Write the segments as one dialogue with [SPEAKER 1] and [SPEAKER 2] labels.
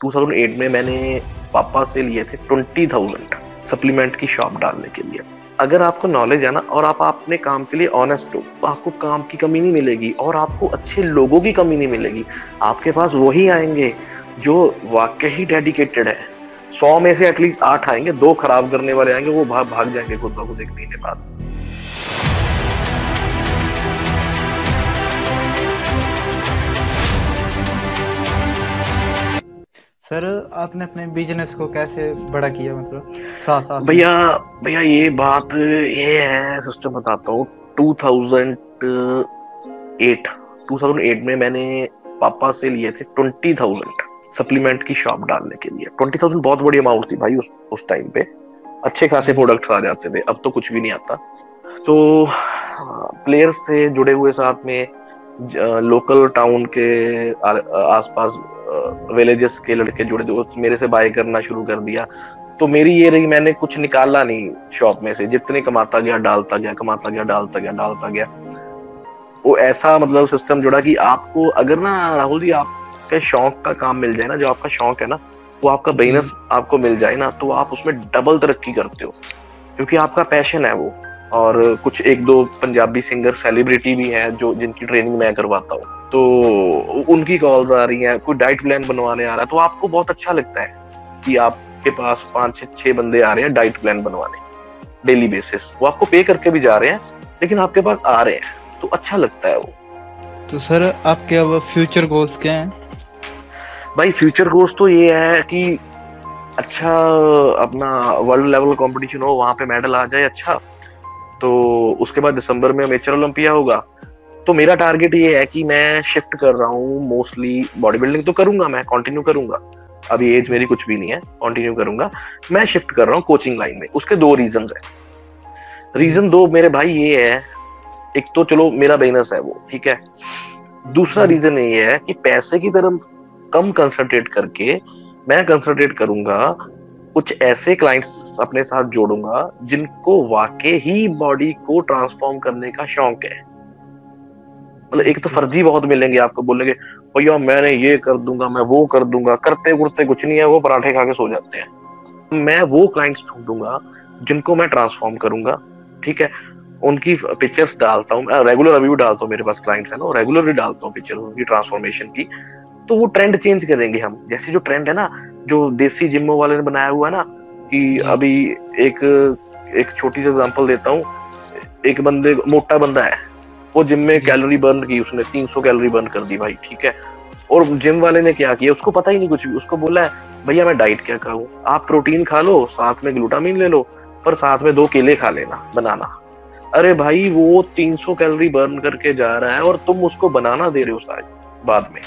[SPEAKER 1] 2008 में मैंने पापा से लिए थे ट्वेंटी थाउज़ेंड सप्लीमेंट की शॉप डालने के लिए। अगर आपको नॉलेज है ना, और आप अपने काम के लिए ऑनेस्ट हो तो आपको काम की कमी नहीं मिलेगी, और आपको अच्छे लोगों की कमी नहीं मिलेगी। आपके पास वही आएँगे जो वाकई डेडिकेटेड है। सौ में से एटलीस्ट आठ आएँगे, दो खराब करने वाले आएँगे, वो भाग भाग जाएँगे खुद ब खुद एक महीने बाद।
[SPEAKER 2] सर, आपने अपने बिज़नेस को कैसे बड़ा किया मतलब? साथ साथ
[SPEAKER 1] भैया भैया, ये बात, ये है सिस्टम बताता हूँ। 2008 2008 में मैंने पापा से लिए थे ट्वेंटी थाउज़ेंड सप्लीमेंट की शॉप डालने के लिए। ट्वेंटी थाउज़ेंड बहुत बड़ी अमाउंट थी भाई उस उस टाइम पे। अच्छे खासे प्रोडक्ट्स आ जाते थे, अब तो कुछ भी नहीं आता। तो प्लेयर्स थे जुड़े हुए साथ में लोकल टाउन के आसपास विलेजेस के लड़के जुड़े जो मेरे से बाय करना शुरू कर दिया। तो मेरी ये रही मैंने कुछ निकाला नहीं शॉप में से। जितने कमाता गया डालता गया कमाता गया डालता गया डालता गया। वो ऐसा मतलब सिस्टम जुड़ा कि आपको अगर ना राहुल जी आपके शौक का काम मिल जाए ना जो आपका शौक है ना वो आपका बिज़नेस आपको मिल जाए ना तो आप उसमें डबल तरक्की करते हो। क्योंकि आपका पैशन है वो। और कुछ एक दो पंजाबी सिंगर सेलिब्रिटी भी हैं जो जिनकी ट्रेनिंग मैं करवाता हूँ। तो उनकी कॉल्स आ रही हैं कोई डाइट प्लान बनवाने आ रहा है तो आपको बहुत अच्छा लगता है कि आपके पास पाँच छह छह बंदे आ रहे हैं डाइट प्लान बनवाने डेली बेसिस वो आपको पे करके भी जा रहे हैं लेकिन आपके पास आ रहे हैं तो अच्छा लगता है वो।
[SPEAKER 2] तो सर आपके अब फ्यूचर गोल्स क्या हैं?
[SPEAKER 1] भाई फ्यूचर गोल्स तो ये है कि अच्छा अपना वर्ल्ड लेवल कंपटीशन हो वहाँ पे मेडल आ जाए अच्छा। तो उसके बाद दिसंबर में मेचर ओलंपिया होगा। तो मेरा टारगेट ये है कि मैं शिफ्ट कर रहा हूँ मोस्टली बॉडी बिल्डिंग तो करूँगा मैं कंटिन्यू करूँगा। अभी एज मेरी कुछ भी नहीं है कंटिन्यू करूँगा। मैं शिफ्ट कर रहा हूँ कोचिंग लाइन में उसके दो रीजन है। रीजन दो मेरे भाई ये है एक तो चलो मेरा बिज़नेस है वो ठीक है? दूसरा रीजन ये है कि पैसे की तरफ़ कम कंसंट्रेट करके मैं कंसंट्रेट करूँगा कुछ ऐसे क्लाइंट्स अपने साथ जोड़ूँगा जिनको वाकई ही बॉडी को ट्रांसफॉर्म करने का शौक है। मतलब एक तो फर्जी बहुत मिलेंगे आपको, बोलेंगे, भैया, मैंने ये कर दूँगा, मैं वो कर दूँगा। करते कुरते कुछ नहीं है, वो पराठे खा के सो जाते हैं। मैं वो क्लाइंट्स ढूंढूँगा जिनको मैं ट्रांसफॉर्म करूँगा, ठीक है? उनकी पिक्चर्स डालता हूँ रेगुलर अभी भी डालता हूँ मेरे पास क्लाइंट्स है ना रेगुलर भी डालता हूँ पिक्चर उनकी ट्रांसफॉर्मेशन की। तो वो ट्रेंड चेंज करेंगे हम। जैसे जो ट्रेंड है ना जो देसी जिम्मो वाले ने बनाया हुआ है ना कि अभी एक एक छोटी सी एग्जांपल देता हूँ। एक बंदे मोटा बंदा है। वो जिम में कैलोरी बर्न की उसने 300 कैलोरी बर्न कर दी भाई ठीक है? और जिम वाले ने क्या किया? उसको पता ही नहीं कुछ भी। उसको बोला है भैया मैं डाइट क्या करूँ? आप प्रोटीन खा लो साथ में ग्लूटामिन ले लो पर साथ में दो केले खा लेना बनाना। अरे भाई वो 300 कैलोरी बर्न करके जा रहा है और तुम उसको बनाना दे रहे हो बाद में।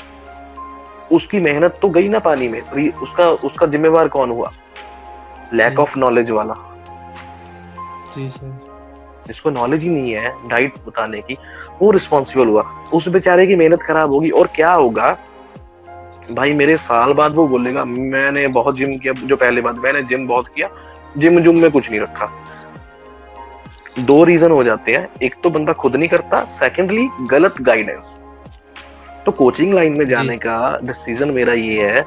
[SPEAKER 1] उसकी मेहनत तो गई ना पानी में उसका उसका जिम्मेवार कौन हुआ? लैक ऑफ़ नॉलेज वाला। जिसको नॉलेज ही नहीं है डाइट बताने की। वो रिस्पॉन्सिबल हुआ। उस बेचारे की मेहनत खराब होगी और क्या होगा? भाई मेरे साल बाद वो बोलेगा मैंने बहुत जिम किया जो पहले बात मैंने जिम बहुत किया जिम जुम में कुछ नहीं रखा। दो रीजन हो जाते हैं। एक तो बंदा खुद नहीं करता सेकेंडली गलत गाइडेंस तो कोचिंग लाइन में जाने का डिसीज़न मेरा ये है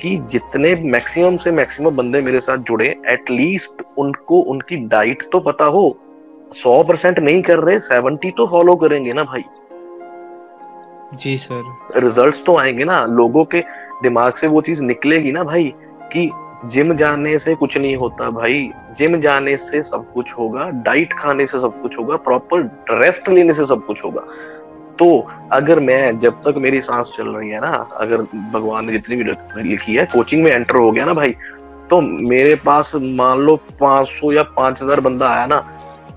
[SPEAKER 1] कि जितने मैक्सिमम से मैक्सिमम बंदे मेरे साथ जुड़े एटलीस्ट उनको उनकी डाइट तो पता हो। सौ परसेंट नहीं कर रहे सेवेंटी तो फॉलो करेंगे ना भाई।
[SPEAKER 2] जी सर
[SPEAKER 1] रिजल्ट्स तो आएँगे ना। लोगों के दिमाग से वो चीज़ निकलेगी ना भाई कि जिम जाने से कुछ नहीं होता भाई। जिम जाने से सब कुछ होगा डाइट खाने से सब कुछ होगा प्रॉपर रेस्ट लेने से सब कुछ होगा। तो अगर मैं, जब तक मेरी सांस चल रही है ना, अगर भगवान ने जितनी भी लिखी है, कोचिंग में एंटर हो गया ना भाई तो मेरे पास मान लो 500 या 5000 बंदा आया ना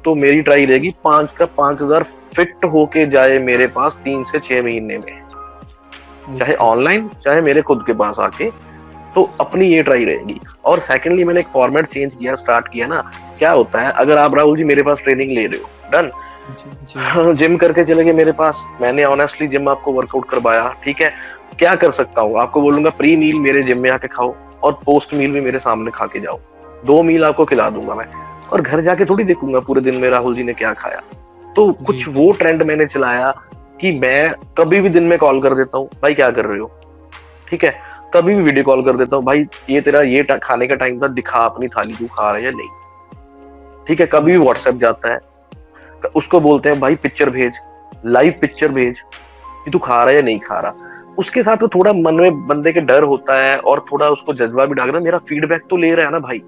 [SPEAKER 1] तो मेरी ट्राई रहेगी पाँच का पाँच हज़ार फिट होके जाए मेरे पास तीन से छह महीने में। चाहे ऑनलाइन, चाहे मेरे खुद के पास आके तो अपनी ये ट्राई रहेगी। और सेकेंडली मैंने एक फॉर्मेट चेंज किया स्टार्ट किया ना, क्या होता है, अगर आप राहुल जी मेरे पास ट्रेनिंग ले रहे हो डन जिम करके चले गए मेरे पास। मैंने ऑनेस्टली जिम आपको वर्कआउट करवाया ठीक है? क्या कर सकता हूँ? आपको बोलूँगा प्री मील मेरे जिम में आके खाओ और पोस्ट मील भी मेरे सामने खा के जाओ। दो मील आपको खिला दूँगा मैं। और घर जाके थोड़ी देखूँगा पूरे दिन में राहुल जी ने क्या खाया। तो कुछ वो ट्रेंड मैंने चलाया कि मैं कभी भी दिन में कॉल कर देता हूँ भाई क्या कर रहे हो? ठीक है? कभी भी वीडियो कॉल कर देता हूँ भाई ये तेरा ये खाने का टाइम था दिखा अपनी थाली तू खा रहा है या नहीं? ठीक है? कभी भी व्हाट्सएप जाता है उसको बोलते हैं, भाई पिक्चर भेज। लाइव पिक्चर भेज कि तू खा रहा है या नहीं खा रहा? उसके साथ तो थोड़ा मन में बंदे के डर होता है और थोड़ा उसको जज्बा भी डालता मेरा फीडबैक तो ले रहा है ना भाई।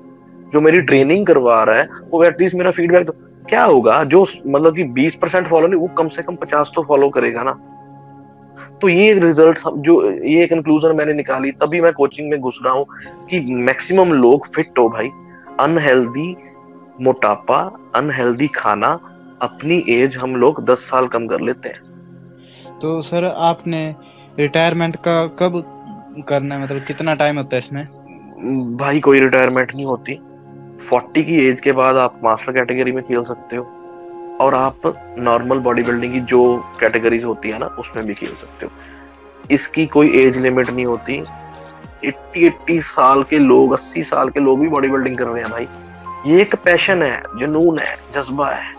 [SPEAKER 1] जो मेरी ट्रेनिंग करवा रहा है, वो एटलीस्ट मेरा फीडबैक तो क्या होगा? जो मतलब कि 20 परसेंट फॉलो नहीं, वो कम से कम 50 तो फॉलो करेगा ना। तो ये रिज़ल्ट जो, ये कंक्लूजन मैंने निकाली, तभी मैं कोचिंग में घुस रहा हूँ कि मैक्सिमम लोग फिट हो भाई। अनहेल्दी मोटापा अनहेल्दी खाना अपनी एज हम लोग 10 साल कम कर लेते हैं।
[SPEAKER 2] तो सर आपने रिटायरमेंट का कब करना है? मतलब कितना टाइम होता है इसमें?
[SPEAKER 1] भाई कोई रिटायरमेंट नहीं होती। फोर्टी की एज के बाद आप मास्टर कैटेगरी में खेल सकते हो। और आप नॉर्मल बॉडी बिल्डिंग की जो कैटेगरीज होती है ना उसमें भी खेल सकते हो। इसकी कोई एज लिमिट नहीं होती। एट्टी एट्टी साल के लोग अस्सी साल के लोग भी बॉडी बिल्डिंग कर रहे हैं भाई। ये एक पैशन है जुनून है जज्बा है।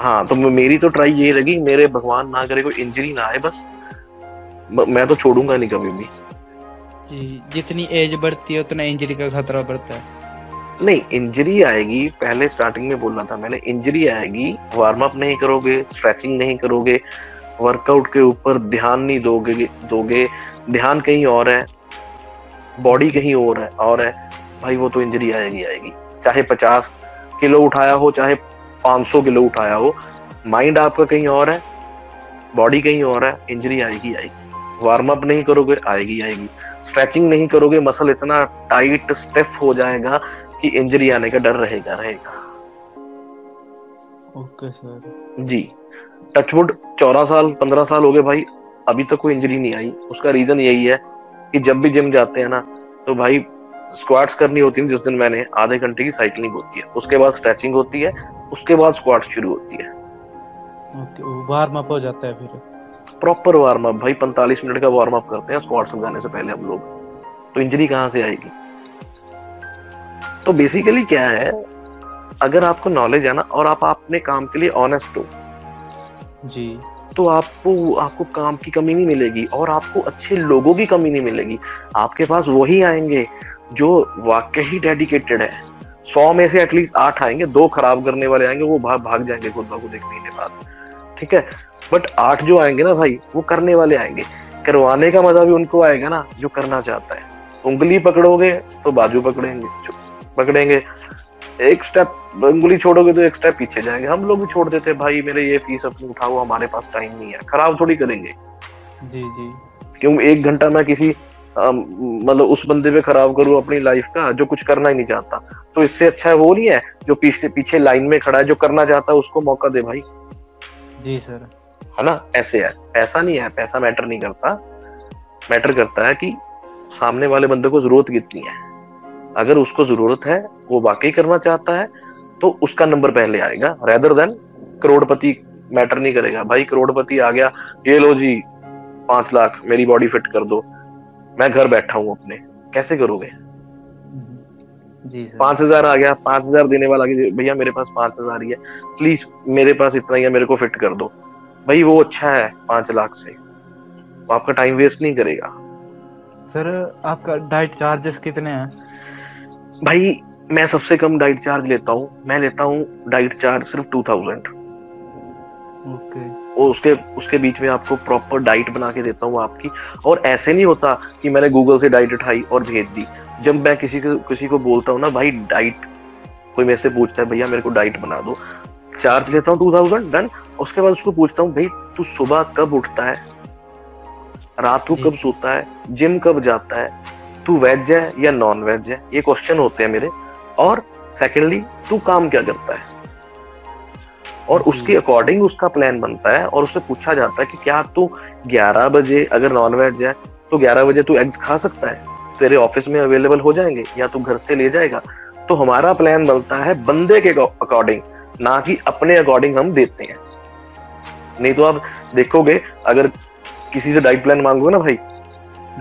[SPEAKER 1] हाँ तो मेरी तो ट्राई ये लगी मेरे भगवान ना करे कोई इंजरी ना आए बस। मैं तो छोड़ूँगा नहीं कभी भी।
[SPEAKER 2] जी जितनी एज बढ़ती है उतना इंजरी का खतरा बढ़ता है।
[SPEAKER 1] नहीं इंजरी आएगी पहले स्टार्टिंग में बोलना था मैंने इंजरी आएगी वार्म अप नहीं करोगे स्ट्रेचिंग नहीं करोगे वर्कआउट के ऊपर ध्यान नहीं दोगे दोगे ध्यान कहीं और है बॉडी कहीं और है और है भाई वो तो इंजरी आएगी आएगी। चाहे पचास किलो उठाया हो चाहे पाँच सौ किलो उठाया हो माइंड आपका कहीं और है? बॉडी कहीं और है? इंजरी आएगी आएगी। वार्म अप नहीं करोगे आएगी आएगी। स्ट्रेचिंग नहीं करोगे मसल इतना टाइट स्टेफ हो जाएगा कि इंजरी आने का डर रहेगा रहेगा।
[SPEAKER 2] ओके सर
[SPEAKER 1] जी। टचवुड चौदह साल पंद्रह साल हो गए भाई। अभी तक कोई इंजरी नहीं आई। उसका रीजन यही है कि जब भी जिम जाते हैं ना तो भाई स्क्वाट्स करनी होती है जिस दिन मैंने आधे घंटे की साइकिलिंग होती है। उसके बाद स्ट्रेचिंग होती है उसके बाद स्क्वाट्स शुरू होती है।
[SPEAKER 2] ओके वार्म अप हो जाता है फिर।
[SPEAKER 1] प्रॉपर वार्म अप भाई 45 मिनट का वार्म अप करते हैं स्क्वाट्स लगाने से पहले हम लोग। तो इंजरी कहाँ से आएगी? तो बेसिकली क्या है अगर आपको नॉलेज है ना और आप अपने काम के लिए ऑनेस्ट हो
[SPEAKER 2] जी।
[SPEAKER 1] तो आपको आपको काम की कमी नहीं मिलेगी और आपको अच्छे लोगों की कमी नहीं मिलेगी। आपके पास वही आएँगे जो वाकई डेडिकेटेड है सौ में से एटलीस्ट आठ आएँगे दो खराब करने वाले आएँगे वो भाग भाग जाएँगे खुद खुद एक महीने बाद। ठीक है? बट आठ जो आएँगे ना भाई वो करने वाले आएँगे। करवाने का मज़ा भी उनको आएगा ना जो करना चाहता है। उंगली पकड़ोगे तो बाजू पकड़ेंगे पकड़ेंगे। एक स्टेप उंगली छोड़ोगे तो एक स्टेप पीछे जाएँगे। हम लोग भी छोड़ देते हैं भाई मेरे ये फ़ीस अपनी उठाओ हमारे पास टाइम नहीं है। खराब थोड़ी करेंगे।
[SPEAKER 2] जी जी।
[SPEAKER 1] क्यों? एक घंटा मैं किसी मतलब उस बंदे पे खराब करूँ अपनी लाइफ का जो कुछ करना ही नहीं चाहता। तो इससे अच्छा है वो नहीं है जो पीछे पीछे लाइन में खड़ा है जो करना चाहता है उसको मौका दे भाई।
[SPEAKER 2] जी सर।
[SPEAKER 1] है ना? ऐसे है। पैसा नहीं है पैसा मैटर नहीं करता। मैटर करता है कि सामने वाले बंदे को ज़रूरत कितनी है। अगर उसको ज़रूरत है वो वाकई करना चाहता है तो उसका नंबर पहले आएगा। रेदर देन करोड़पति मैटर नहीं करेगा। भाई करोड़पति आ गया ये लो जी पाँच लाख मेरी बॉडी फिट कर दो। मैं घर बैठा हूँ अपने। कैसे करोगे? पाँच हज़ार आ गया पाँच हज़ार देने वाला भैया मेरे पास पाँच हज़ार ही है। प्लीज़ मेरे पास इतना ही है मेरे को फिट कर दो। भाई वो अच्छा है पाँच लाख से। वो आपका टाइम वेस्ट नहीं करेगा।
[SPEAKER 2] सर आपका डाइट चार्जेस कितने हैं?
[SPEAKER 1] भाई मैं सबसे कम डाइट चार्ज लेता हूँ। मैं लेता हूँ डाइट चार्ज सिर्फ़ टू थाउज़ेंड
[SPEAKER 2] ओके
[SPEAKER 1] और उसके उसके बीच में आपको प्रॉपर डाइट बना के देता हूँ आपकी। और ऐसे नहीं होता कि मैंने गूगल से डाइट उठाई और भेज दी। जब मैं किसी को किसी को बोलता हूँ ना भाई डाइट कोई मेरे से पूछता है भैया मेरे को डाइट बना दो। चार्ज लेता हूँ टू थाउज़ेंड डन उसके बाद उसको पूछता हूँ भाई तू सुबह कब उठता है? रात को कब सोता है? जिम कब जाता है? तू वेज है या नॉन वेज है? ये क्वेश्चन होते हैं मेरे। और सेकेंडली तू काम क्या करता है? और उसके अकॉर्डिंग उसका प्लान बनता है और उससे पूछा जाता है कि क्या तू 11 बजे अगर नॉन वेज है तो 11 बजे तू एग्स खा सकता है। तेरे ऑफ़िस में अवेलेबल हो जाएँगे या तू घर से ले जाएगा। तो हमारा प्लान बनता है बंदे के अकॉर्डिंग ना कि अपने अकॉर्डिंग हम देते हैं। नहीं तो आप देखोगे अगर किसी से डाइट प्लान मांगोगे ना भाई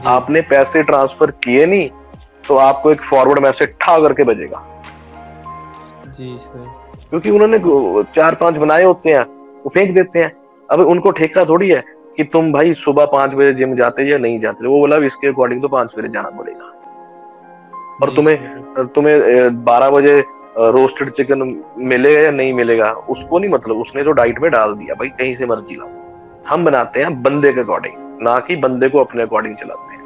[SPEAKER 1] आपने पैसे ट्रांसफ़र किए नहीं तो आपको एक फॉरवर्ड मैसेज ठा करके बजेगा।
[SPEAKER 2] जी सर
[SPEAKER 1] क्योंकि उन्होंने चार पाँच बनाए होते हैं वो फेंक देते हैं। अब उनको ठेका थोड़ी है कि तुम भाई सुबह पाँच बजे जिम जाते या नहीं जाते वो बोला इसके अकॉर्डिंग तो पाँच बजे जाना पड़ेगा। और तुम्हें तुम्हें बारह बजे रोस्टेड चिकन मिलेगा या नहीं मिलेगा उसको नहीं मतलब उसने तो डाइट में डाल दिया भाई कहीं से मर्ज़ी लाओ। हम बनाते हैं बंदे के अकॉर्डिंग ना कि बंदे को अपने अकॉर्डिंग चलाते हैं।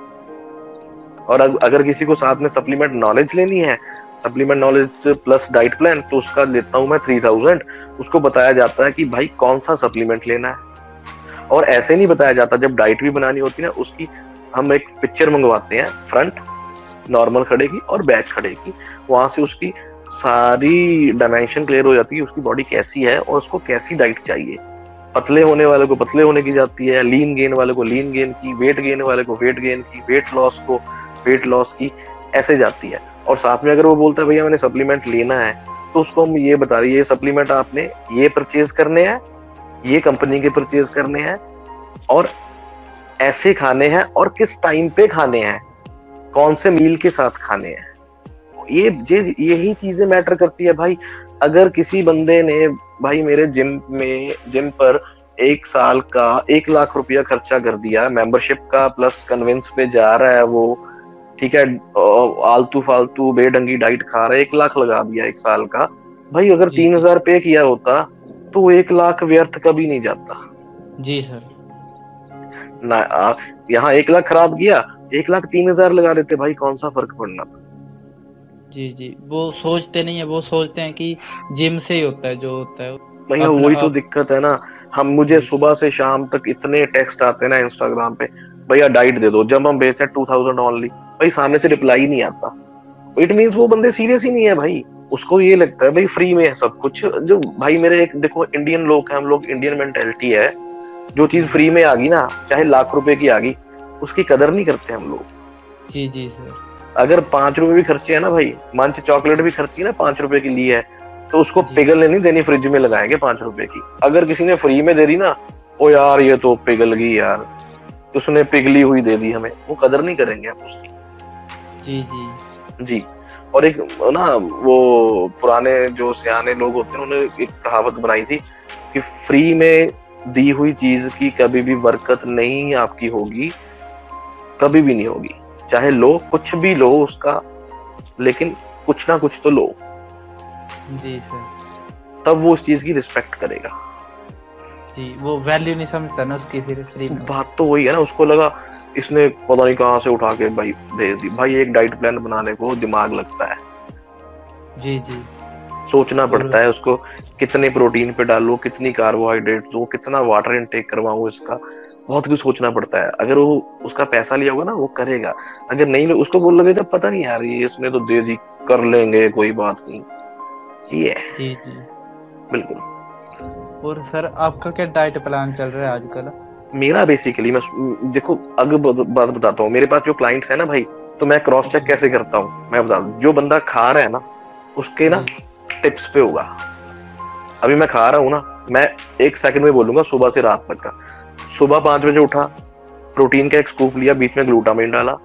[SPEAKER 1] और अगर किसी को साथ में सप्लीमेंट नॉलेज लेनी है supplement knowledge plus diet plan तो उसका लेता हूँ मैं थ्री थाउज़ेंड उसको बताया जाता है कि भाई कौन सा सप्लीमेंट लेना है। और ऐसे नहीं बताया जाता, जब डाइट भी बनानी होती है ना, उसकी हम एक पिक्चर मंगवाते हैं फ्रंट नॉर्मल खड़े की और बैक खड़े की। वहाँ से उसकी सारी डायमेंशन क्लियर हो जाती है उसकी बॉडी कैसी है और उसको कैसी डाइट चाहिए। पतले होने वाले को पतले होने की जाती है लीन गेन वाले को लीन गेन की वेट गेन वाले को वेट गेन की वेट लॉस को वेट लॉस की, ऐसे जाती है। और साथ में अगर वो बोलता है, भैया, मैंने सप्लीमेंट लेना है तो उसको हम ये बता रहे ये सप्लीमेंट आपने ये परचेज करने हैं, ये कंपनी के परचेज करने हैं और ऐसे खाने हैं और किस टाइम पे खाने हैं, कौन से मील के साथ खाने हैं? ये ये, यही चीज़ें मैटर करती है। भाई, अगर किसी बंदे ने, भाई, मेरे जिम में जिम पर एक साल का एक लाख रुपया खर्चा कर दिया मेंबरशिप का प्लस कन्विंस पे जा रहा है वो ठीक है आलतू फालतू बेढंगी डाइट खा रहा है एक लाख लगा दिया एक साल का। भाई अगर तीन हज़ार पे किया होता तो एक लाख व्यर्थ कभी नहीं जाता।
[SPEAKER 2] जी सर।
[SPEAKER 1] ना यहाँ एक लाख खराब किया एक लाख तीन हज़ार लगा देते भाई कौन सा फ़र्क पड़ना था?
[SPEAKER 2] जी जी। वो सोचते नहीं है वो सोचते हैं कि जिम से ही होता है जो होता है।
[SPEAKER 1] भैया वही तो दिक्कत है ना। हम मुझे सुबह से शाम तक इतने टेक्स्ट आते हैं ना इंस्टाग्राम पे भैया डाइट दे दो जब हम बेचते हैं टू थाउज़ेंड ऑनली भाई सामने से रिप्लाई नहीं आता। इट मीन्स वो बंदे सीरियस ही नहीं है भाई। उसको ये लगता है भाई फ्री में है सब कुछ। जो भाई मेरे एक देखो इंडियन लोग हैं हम लोग इंडियन मेंटेलिटी है। जो चीज़ फ्री में आ गई ना चाहे लाख रुपए की आ गई उसकी कदर नहीं करते हम लोग।
[SPEAKER 2] जी जी सर
[SPEAKER 1] अगर पाँच रुपए भी खर्चे है ना भाई मंच चॉकलेट भी खर्ची ना पाँच रुपए की ली है तो उसको। पिघलने नहीं देनी फ्रिज में लगाएँगे पाँच रुपए की। अगर किसी ने फ्री में दे दी ना ओ यार ये तो पिघल गई यार। उसने पिघली हुई दे दी हमें। वो कदर नहीं करेंगे आप उसकी।
[SPEAKER 2] जी जी।
[SPEAKER 1] जी। और एक ना वो पुराने जो सियाने लोग होते हैं उन्होंने एक कहावत बनाई थी कि फ्री में दी हुई चीज़ की कभी भी बरकत नहीं आपकी होगी कभी भी नहीं होगी। चाहे लो कुछ भी लो उसका लेकिन कुछ ना कुछ तो लो।
[SPEAKER 2] जी सर।
[SPEAKER 1] तब वो उस चीज़ की रिस्पेक्ट करेगा।
[SPEAKER 2] जी वो वैल्यू नहीं समझता ना उसकी फिर फ्री में।
[SPEAKER 1] बात तो वही है ना उसको लगा इसने पता नहीं कहाँ से उठा के भाई भेज दी। भाई एक डाइट प्लान बनाने को दिमाग लगता है।
[SPEAKER 2] जी जी।
[SPEAKER 1] सोचना पड़ता है उसको कितने प्रोटीन पे डालूं कितनी कार्बोहाइड्रेट दूँ कितना वाटर इनटेक करवाऊं इसका। बहुत कुछ सोचना पड़ता है। अगर वो उसका पैसा लिया होगा ना वो करेगा। अगर नहीं उसको बोल लगे जब पता नहीं यार ये इसने तो दे दी कर लेंगे कोई बात नहीं। ये है।
[SPEAKER 2] जी जी।
[SPEAKER 1] बिल्कुल।
[SPEAKER 2] और सर आपका क्या डाइट प्लान चल रहा है आजकल?
[SPEAKER 1] मेरा बेसिकली मैं देखो अगर बात बताता हूँ। मेरे पास जो क्लाइंट्स है ना भाई तो मैं क्रॉस चेक कैसे करता हूँ? मैं बता जो बंदा खा रहा है ना उसके ना टिप्स पे होगा। अभी मैं खा रहा हूँ ना मैं एक सेकंड में बोलूँगा सुबह से रात तक का। सुबह पाँच बजे उठा प्रोटीन का एक स्कूप लिया बीच में ग्लूटामिन डाला।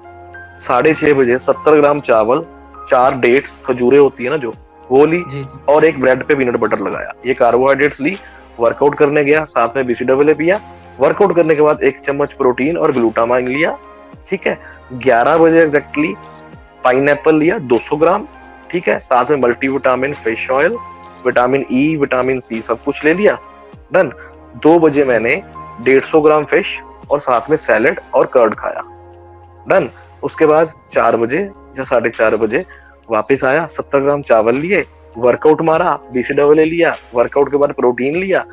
[SPEAKER 1] साढ़े छह बजे सत्तर ग्राम चावल चार डेट्स खजूरे होती है ना जो वो ली
[SPEAKER 2] जी जी।
[SPEAKER 1] और एक ब्रेड पे पीनट बटर लगाया। ये कार्बोहाइड्रेट्स ली वर्कआउट करने गया साथ में बीसीडब्ल्यू पिया वर्कआउट करने के बाद एक चम्मच प्रोटीन और ग्लूटामाइन लिया, ठीक है? 11 बजे एग्जैक्टली पाइन लिया 200 ग्राम, ठीक है? साथ में multivitamin fish oil vitamin E vitamin C सब कुछ ले लिया। डन दो बजे मैंने 150 ग्राम फ़िश और साथ में सैलेड और कर्ड खाया। डन उसके बाद चार बजे या साढ़े चार बजे वापस आया, सत्तर ग्राम चावल लिए वर्कआउट मारा बीसीडब्ल्यू लिया वर्कआउट के बाद प्रोटीन लिया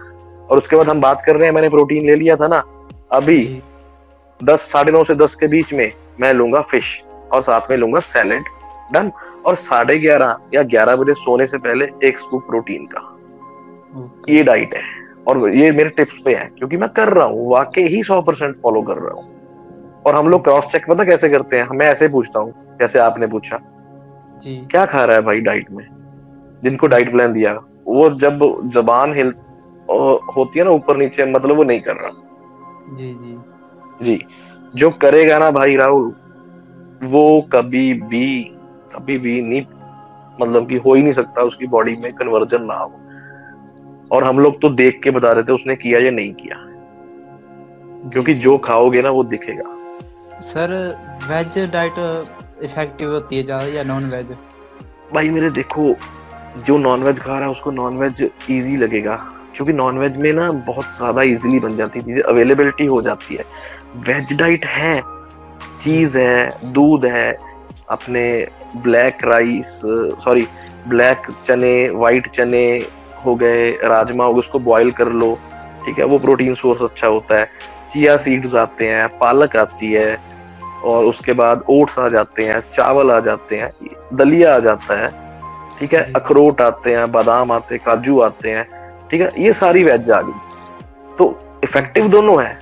[SPEAKER 1] और उसके बाद हम बात कर रहे हैं मैंने प्रोटीन ले लिया था ना अभी दस साढ़े नौ से दस के बीच में मैं लूँगा फ़िश और साथ में लूँगा सैलेड डन। और साढ़े ग्यारह या ग्यारह बजे सोने से पहले एक स्कूप प्रोटीन का। ये डाइट है। और ये मेरे टिप्स पे है क्योंकि मैं कर रहा हूँ वाकई ही सौ परसेंट फॉलो कर रहा हूँ। और हम लोग क्रॉस चेक पता कैसे करते हैं? मैं ऐसे पूछता हूँ जैसे आपने पूछा।
[SPEAKER 2] जी।
[SPEAKER 1] क्या खा रहा है भाई डाइट में? जिनको डाइट प्लान दिया। वो जब जबान हिल होती है ना ऊपर नीचे मतलब वो नहीं कर रहा।
[SPEAKER 2] जी जी।
[SPEAKER 1] जी। जो करेगा ना भाई राहुल वो कभी भी कभी भी नहीं मतलब कि हो ही नहीं सकता उसकी बॉडी में कन्वर्जन ना हो। और हम लोग तो देख के बता रहे थे उसने किया या नहीं किया। क्योंकि जो। खाओगे ना वो दिखेगा।
[SPEAKER 2] सर वेज डाइट इफ़ेक्टिव होती है ज़्यादा या नॉन वेज
[SPEAKER 1] भाई मेरे देखो जो नॉन वेज खा रहा है उसको नॉन वेज इजी लगेगा। क्योंकि नॉन वेज में ना बहुत ज़्यादा इजीली बन जाती है चीज़ें अवेलेबिलिटी हो जाती है। वेज डाइट है चीज़ है दूध है अपने ब्लैक राइस सॉरी ब्लैक चने वाइट चने हो गए राजमा हो गए उसको बॉईल कर लो ठीक है वो प्रोटीन सोर्स अच्छा होता है। चिया सीड्स आते हैं पालक आती है और उसके बाद ओट्स आ जाते हैं चावल आ जाते हैं दलिया आ जाता है ठीक है अखरोट आते हैं बादाम आते हैं काजू आते हैं ठीक है? ये सारी वेज आ गई। तो इफ़ेक्टिव दोनों है।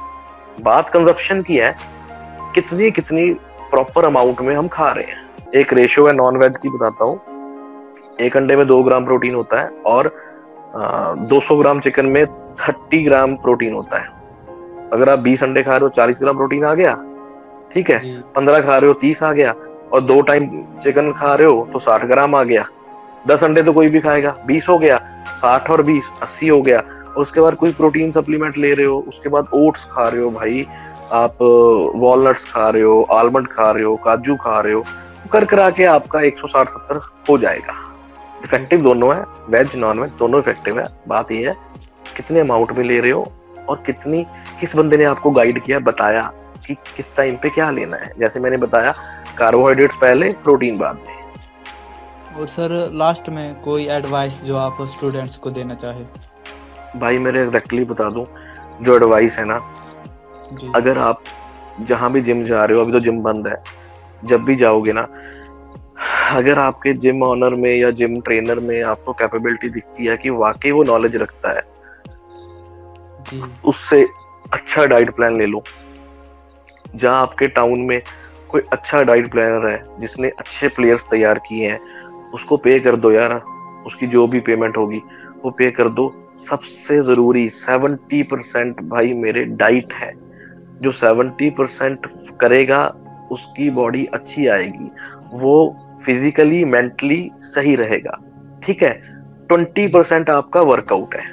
[SPEAKER 1] बात कंजप्शन की है कितनी कितनी प्रॉपर अमाउंट में हम खा रहे हैं। एक रेशियो है नॉन वेज की बताता हूँ। एक अंडे में दो ग्राम प्रोटीन होता है और दो सौ ग्राम चिकन में थर्टी ग्राम प्रोटीन होता है। अगर आप बीस अंडे खा रहे हो चालीस ग्राम प्रोटीन आ गया ठीक है? पंद्रह खा रहे हो तीस आ गया और दो टाइम चिकन खा रहे हो तो साठ ग्राम आ गया। दस अंडे तो कोई भी खाएगा, बीस हो गया, साठ और बीस, अस्सी हो गया, और उसके बाद कोई प्रोटीन सप्लीमेंट ले रहे हो, उसके बाद ओट्स खा रहे हो भाई, आप वॉलनट्स खा रहे हो आलमंड खा रहे हो, काजू खा रहे हो कर करा के आपका 160 70 हो जाएगा। इफ़ेक्टिव दोनों है वेज नॉन वेज दोनों इफ़ेक्टिव है। बात यह है, कितने अमाउंट में ले रहे हो और कितनी, किस बंदे ने आपको गाइड किया, बताया कि किस टाइम पे क्या लेना है? जैसे मैंने बताया कार्बोहाइड्रेट्स पहले प्रोटीन बाद में।
[SPEAKER 2] और सर लास्ट में कोई एडवाइस जो आप स्टूडेंट्स को देना चाहे?
[SPEAKER 1] भाई मेरे एग्जैक्टली बता दूँ जो एडवाइस है ना अगर आप जहाँ भी जिम जा रहे हो अभी तो जिम बंद है जब भी जाओगे ना अगर आपके जिम ऑनर में या जिम ट्रेनर में आपको कैपेबिलिटी दिखती है कि वाकई वो नॉलेज रखता है उससे अच्छा डाइट प्लान ले लो। जहाँ आपके टाउन में कोई अच्छा डाइट प्लानर है जिसने अच्छे प्लेयर्स तैयार किए हैं उसको पे कर दो यार। उसकी जो भी पेमेंट होगी, वो पे कर दो। सबसे ज़रूरी सेवेंटी परसेंट भाई मेरे डाइट है। जो सेवेंटी परसेंट करेगा, उसकी बॉडी अच्छी आएगी। वो फिजिकली मेंटली सही रहेगा। ठीक है? ट्वेंटी परसेंट आपका वर्कआउट है।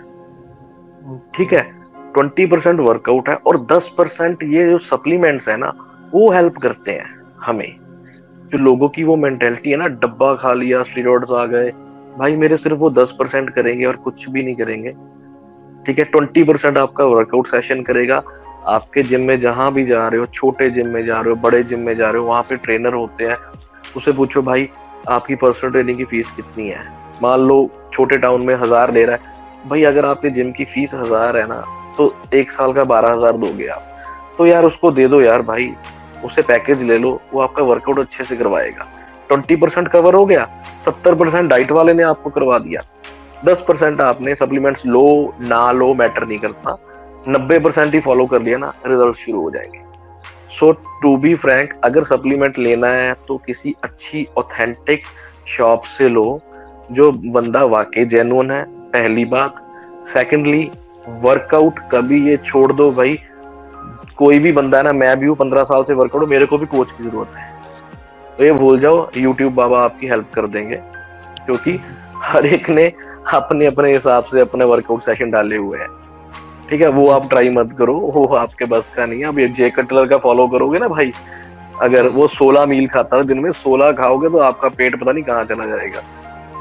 [SPEAKER 1] ठीक है? ट्वेंटी परसेंट वर्कआउट है और दस परसेंट ये जो सप्लीमेंट्स है ना, वो हेल्प करते हैं हमें। जो लोगों की वो मेंटेलिटी है ना, डब्बा खा लिया स्टीरोड्स आ गए। भाई, मेरे सिर्फ़ वो दस परसेंट करेंगे और कुछ भी नहीं करेंगे। ठीक है ट्वेंटी परसेंट आपका वर्कआउट सेशन करेगा। आपके जिम में जहाँ भी जा रहे हो, छोटे जिम में जा रहे हो, बड़े जिम में जा रहे हो, वहाँ पे ट्रेनर होते हैं। उसे पूछो, भाई, आपकी पर्सनल ट्रेनिंग की फ़ीस कितनी है? मान लो, छोटे टाउन में हज़ार ले रहा है। भाई, अगर आपके जिम की फ़ीस हज़ार है ना तो एक साल का बारह हज़ार दोगे आप। तो यार, उसको दे दो यार, भाई। उसे पैकेज ले लो, वो आपका वर्कआउट अच्छे से करवाएगा। ट्वेंटी परसेंट कवर हो गया, सत्तर परसेंट डाइट वाले ने आपको करवा दिया। दस परसेंट आपने सप्लीमेंट्स लो, ना लो मैटर नहीं करता। नब्बे परसेंट ही फॉलो कर लिया ना रिज़ल्ट शुरू हो जाएँगे। सो टू बी फ्रैंक अगर सप्लीमेंट लेना है तो किसी अच्छी ऑथेंटिक शॉप से लो, जो बंदा वाकई जेनुअन है, पहली बात। सेकेंडली वर्कआउट कभी ये छोड़ दो भाई कोई भी बंदा है ना, मैं भी हूँ, पंद्रह साल से वर्कआउट हूँ मेरे को भी कोच की ज़रूरत है। तो ये भूल जाओ यूट्यूब बाबा आपकी हेल्प कर देंगे, क्योंकि हर एक ने अपने अपने हिसाब से अपने वर्कआउट सेशन डाले हुए हैं। ठीक है, वो आप ट्राई मत करो, वो आपके बस का नहीं है। अब जे कटलर का फॉलो करोगे ना भाई, अगर वो सोलह मील खाता है दिन में, सोलह खाओगे तो आपका पेट पता नहीं कहाँ चला जाएगा,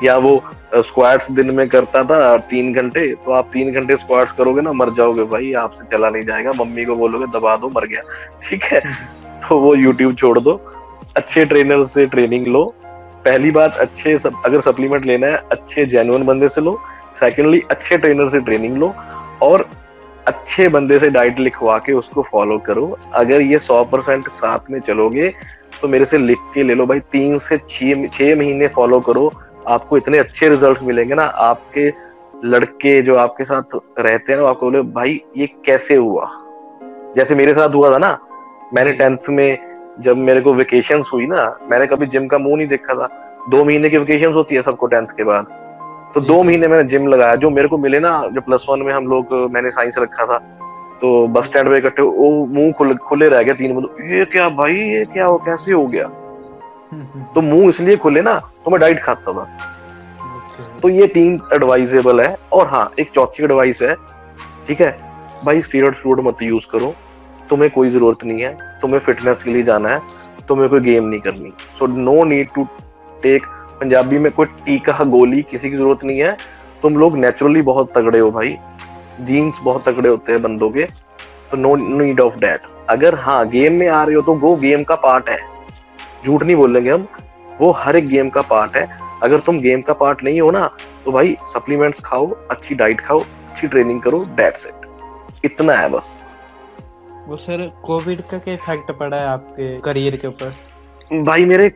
[SPEAKER 1] या वो स्क्वाट्स दिन में करता था तीन घंटे तो आप तीन घंटे स्क्वाट्स करोगे ना मर जाओगे भाई आपसे चला नहीं जाएगा। मम्मी को बोलोगे दबा दो मर गया। ठीक है? तो वो यूट्यूब छोड़ दो। अच्छे ट्रेनर से ट्रेनिंग लो। पहली बात अच्छे सब, अगर सप्लीमेंट लेना है अच्छे जेन्युन बंदे से लो। सेकेंडली अच्छे ट्रेनर से ट्रेनिंग लो। और अच्छे बंदे से डाइट लिखवा के उसको फॉलो करो। अगर ये सौ परसेंट साथ में चलोगे तो मेरे से लिख के ले लो भाई। तीन से छह महीने फॉलो करो। आपको इतने अच्छे रिजल्ट्स मिलेंगे ना आपके लड़के जो आपके साथ रहते हैं ना आपको बोले भाई ये कैसे हुआ? जैसे मेरे साथ हुआ था ना मैंने टेंथ में जब मेरे को वेकेशन हुई ना मैंने कभी जिम का मुँह नहीं देखा था। दो महीने की वेकेशन होती है सबको टेंथ के बाद। तो दो महीने मैंने जिम लगाया। जो मेरे को मिले ना जो प्लस वन में हम लोग मैंने साइंस रखा था तो बस स्टैंड पे इकट्ठे वो मुँह खुले खुले रह गए तीन बंदे। ये क्या भाई ये क्या हो कैसे हो गया? तो मुँह इसलिए खुले ना तो मैं डाइट खाता था। तो ये तीन एडवाइजेबल है, और हाँ एक चौथी एडवाइस है, ठीक है? भाई स्टीरोड फ्लूड मत यूज़ करो, तुम्हें कोई ज़रूरत नहीं है, तुम्हें फिटनेस के लिए जाना है, तुम्हें कोई गेम नहीं करनी। So no need to take Punjabi में कोई टीका, गोली, किसी की ज़रूरत नहीं है। तुम लोग नेचुरली बहुत तगड़े हो भाई। जीन्स बहुत तगड़े होते हैं बंदों के। तो नो नीड ऑफ़ डैट अगर हाँ गेम में आ रहे हो तो वो गेम का पार्ट है। झूठ नहीं बोलेंगे हम। वो हर एक गेम का पार्ट है। अगर तुम गेम का पार्ट नहीं हो ना तो भाई सप्लीमेंट्स खाओ अच्छी डाइट खाओ अच्छी ट्रेनिंग करो डेट्स इट इतना है बस।
[SPEAKER 2] वो सर कोविड का क्या इफ़ेक्ट पड़ा है आपके करियर के ऊपर?
[SPEAKER 1] भाई मेरे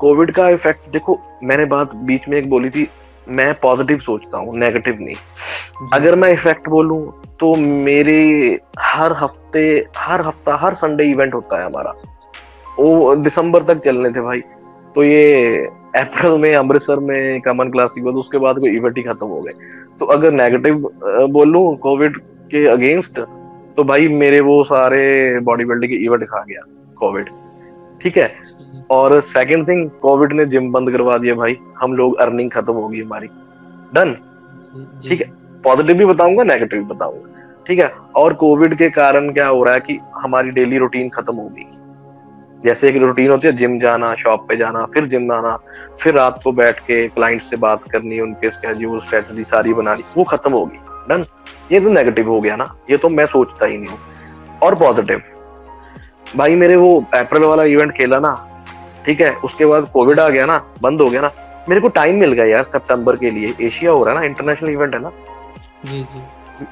[SPEAKER 1] कोविड का इफ़ेक्ट देखो मैंने बात बीच में एक बोली थी मैं पॉजिटिव सोचता हूँ नेगेटिव नहीं। अगर मैं इफ़ेक्ट बोलूँ तो मेरे हर हफ़्ते हर हफ़्ता हर संडे इवेंट होता है हमारा। वो दिसंबर तक चलने थे भाई। तो ये अप्रैल में अमृतसर में कमन क्लासिक हुआ तो उसके बाद कोई इवेंट ही खत्म हो गए। तो अगर नेगेटिव बोलूँ कोविड के अगेंस्ट तो भाई मेरे वो सारे बॉडी बिल्डिंग के इवेंट खा गया कोविड ठीक है? और सेकंड थिंग कोविड ने जिम बंद करवा दिया भाई। हम लोग अर्निंग खत्म होगी हमारी। डन ठीक है? पॉजिटिव भी बताऊँगा नेगेटिव भी बताऊँगा। ठीक है? और कोविड के कारण क्या हो रहा है कि हमारी डेली रूटीन खत्म हो गई। जैसे एक रूटीन होती है जिम जाना शॉप पे जाना फिर जिम आना फिर रात को बैठ के क्लाइंट से बात करनी उनके स्केड्यूल स्ट्रेटजी सारी बनानी वो खत्म होगी। डन ये तो नेगेटिव हो गया ना। ये तो मैं सोचता ही नहीं हूँ। और पॉजिटिव भाई मेरे वो अप्रैल वाला इवेंट खेला ना ठीक है उसके बाद कोविड आ गया ना बंद हो गया ना मेरे को टाइम मिल गया यार सितंबर के लिए। एशिया हो रहा है ना इंटरनेशनल इवेंट है ना।
[SPEAKER 2] जी जी।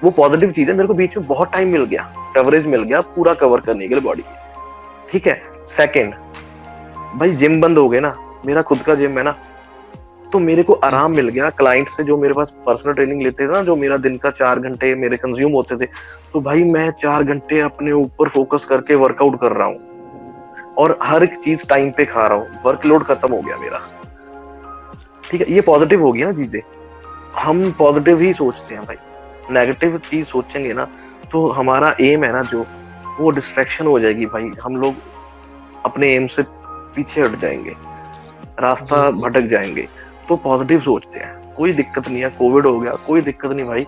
[SPEAKER 1] वो पॉजिटिव चीज़ है मेरे को बीच में बहुत टाइम मिल गया। कवरेज मिल गया पूरा कवर करने के लिए बॉडी ठीक है सेकंड भाई जिम बंद हो गए ना। मेरा खुद का जिम है ना। तो मेरे को आराम मिल गया। क्लाइंट से जो मेरे पास पर्सनल ट्रेनिंग लेते थे ना, जो मेरा दिन का चार घंटे मेरे कंज्यूम होते थे तो भाई मैं चार घंटे अपने ऊपर फोकस करके वर्कआउट कर रहा हूँ। और हर एक चीज़ टाइम पे खा रहा हूँ। वर्कलोड खत्म हो गया मेरा। ठीक है, ये पॉजिटिव हो गया ना चीज़ें। हम पॉजिटिव ही सोचते हैं भाई। नेगेटिव चीज़ सोचेंगे ना तो हमारा एम है ना जो, वो डिस्ट्रैक्शन हो जाएगी भाई। हम लोग अपने एम से पीछे हट जाएँगे। रास्ता भटक जाएँगे। तो पॉजिटिव सोचते हैं। कोई दिक्कत नहीं है। कोविड हो गया। कोई दिक्कत नहीं भाई।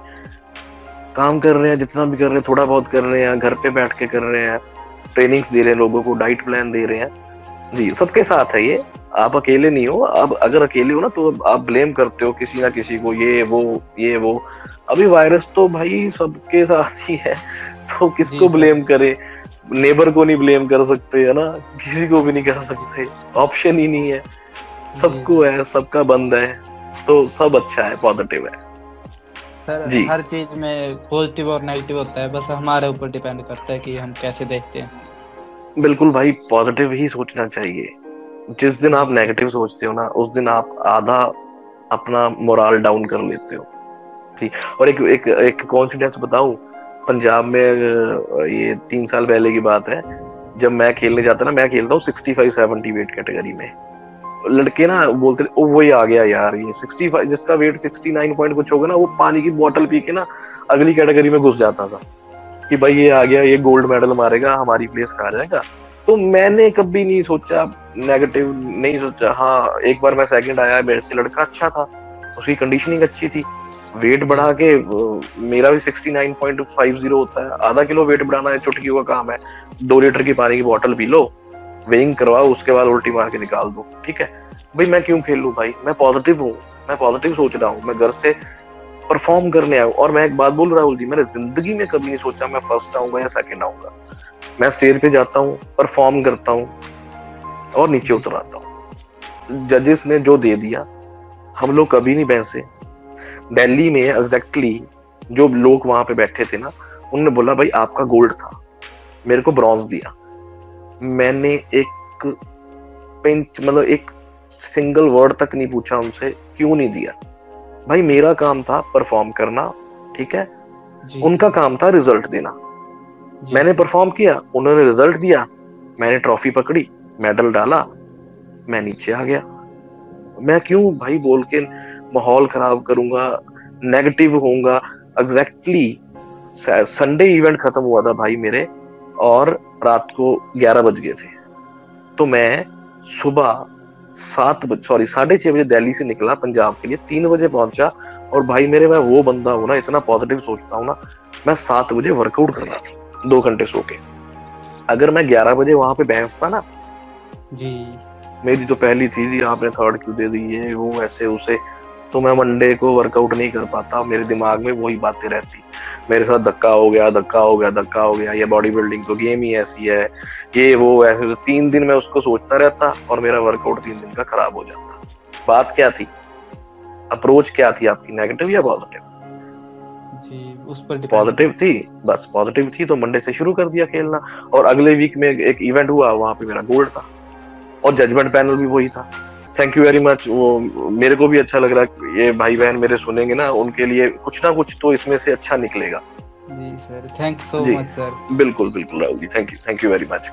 [SPEAKER 1] काम कर रहे हैं जितना भी कर रहे हैं थोड़ा बहुत कर रहे हैं घर पे बैठ के कर रहे हैं ट्रेनिंग्स दे रहे हैं लोगों को डाइट प्लान दे रहे हैं। जी सबके साथ है ये। आप अकेले नहीं हो। आप अगर अकेले हो ना तो आप ब्लेम करते हो किसी ना किसी को ये वो ये वो। अभी वायरस तो भाई सबके साथ ही है। तो किसको ब्लेम करे? नेबर को नहीं ब्लेम कर सकते है ना? किसी को भी नहीं कर सकते। ऑप्शन ही नहीं है। सबको है सबका बंद है। तो सब अच्छा है पॉजिटिव है।
[SPEAKER 2] सर जी। हर चीज़ में पॉजिटिव और नेगेटिव होता है बस हमारे ऊपर डिपेंड करता है कि हम कैसे देखते हैं।
[SPEAKER 1] बिल्कुल भाई पॉजिटिव ही सोचना चाहिए। जिस दिन आप नेगेटिव सोचते हो ना उस दिन आप आधा अपना मोरल डाउन कर लेते हो। जी और एक एक एक कॉन्फिडेंस बताऊँ पंजाब में ये तीन साल पहले की बात है। जब मैं खेलने जाता ना, मैं खेलता हूँ sixty five seventy weight category में। लड़के ना बोलते, ओ, वही आ गया यार, ये सिक्सटी फाइव जिसका वेट सिक्सटी नाइन पॉइंट कुछ होगा ना, वो पानी की बोतल पी के ना अगली कैटेगरी में घुस जाता था कि भाई ये आ गया, ये गोल्ड मेडल मारेगा, हमारी प्लेस खा जाएगा? तो मैंने कभी नहीं सोचा नेगेटिव नहीं सोचा। हाँ एक बार मैं सेकंड आया, मेरे से लड़का अच्छा था उसकी कंडीशनिंग अच्छी थी। वेट बढ़ा के मेरा भी sixty nine point five zero होता है। आधा किलो वेट बढ़ाना है चुटकी का काम है। दो लीटर की पानी की बोतल पी लो वेइंग करवाओ, उसके बाद उल्टी मार के निकाल दो। ठीक है? भाई, मैं क्यों खेल लू भाई? मैं पॉजिटिव हूँ, मैं पॉजिटिव सोच रहा हूँ, मैं घर से परफॉर्म करने आया और मैं एक बात बोल राहुल जी, मैंने ज़िंदगी में कभी नहीं सोचा मैं फ़र्स्ट आऊँगा या सेकंड आऊँगा। मैं स्टेज पे जाता हूँ परफॉर्म करता हूँ और नीचे उतर आता हूँ। जजेस ने जो दे दिया, हम लोग कभी नहीं बैसे दिल्ली में एग्जैक्टली जो लोग वहाँ पे बैठे थे ना उनने बोला भाई आपका गोल्ड था। मेरे को ब्रॉन्ज दिया। मैंने एक पिंच मतलब एक सिंगल वर्ड तक नहीं पूछा उनसे क्यों नहीं दिया? भाई मेरा काम था परफॉर्म करना ठीक है? उनका काम था रिज़ल्ट देना। मैंने परफॉर्म किया उन्होंने रिज़ल्ट दिया। मैंने ट्रॉफी पकड़ी मेडल डाला मैं नीचे आ गया। मैं क्यों भाई बोल के माहौल खराब करूँगा नेगेटिव होऊँगा। एग्जैक्टली संडे इवेंट खत्म हुआ था भाई मेरे और रात को ग्यारह बज गए थे। तो मैं सुबह सात बजे सॉरी साढ़े छह बजे दिल्ली से निकला पंजाब के लिए तीन बजे पहुँचा और भाई मेरे मैं वो बंदा हूँ ना इतना पॉजिटिव सोचता हूँ ना मैं सात बजे वर्कआउट कर रहा था दो घंटे सो के। अगर मैं ग्यारह बजे वहाँ पे था ना
[SPEAKER 2] जी।
[SPEAKER 1] मेरी तो पहली थी जी आपने थर्ड क्यों दे दी है वो ऐसे उसे तो मैं मंडे को वर्कआउट नहीं कर पाता। मेरे दिमाग में वही बातें रहती। मेरे साथ धक्का हो गया धक्का हो गया धक्का हो गया। ये बॉडी बिल्डिंग तो गेम ही ऐसी है। ये वो ऐसे तो तीन दिन मैं उसको सोचता रहता और मेरा वर्कआउट तीन दिन का खराब हो जाता। बात क्या थी? अप्रोच क्या थी आपकी? नेगेटिव या पॉजिटिव
[SPEAKER 2] उस पर
[SPEAKER 1] पॉजिटिव थी? बस पॉजिटिव थी तो मंडे से शुरू कर दिया खेलना। और अगले वीक में एक इवेंट हुआ वहाँ पे मेरा गोल्ड था। और जजमेंट पैनल भी वही था। थैंक यू वेरी मच वो मेरे को भी अच्छा लग रहा है ये भाई बहन मेरे सुनेंगे ना उनके लिए कुछ ना कुछ तो इसमें से अच्छा निकलेगा।
[SPEAKER 2] जी sir thanks so much sir
[SPEAKER 1] बिल्कुल बिल्कुल Rahul ji. Thank you thank you very much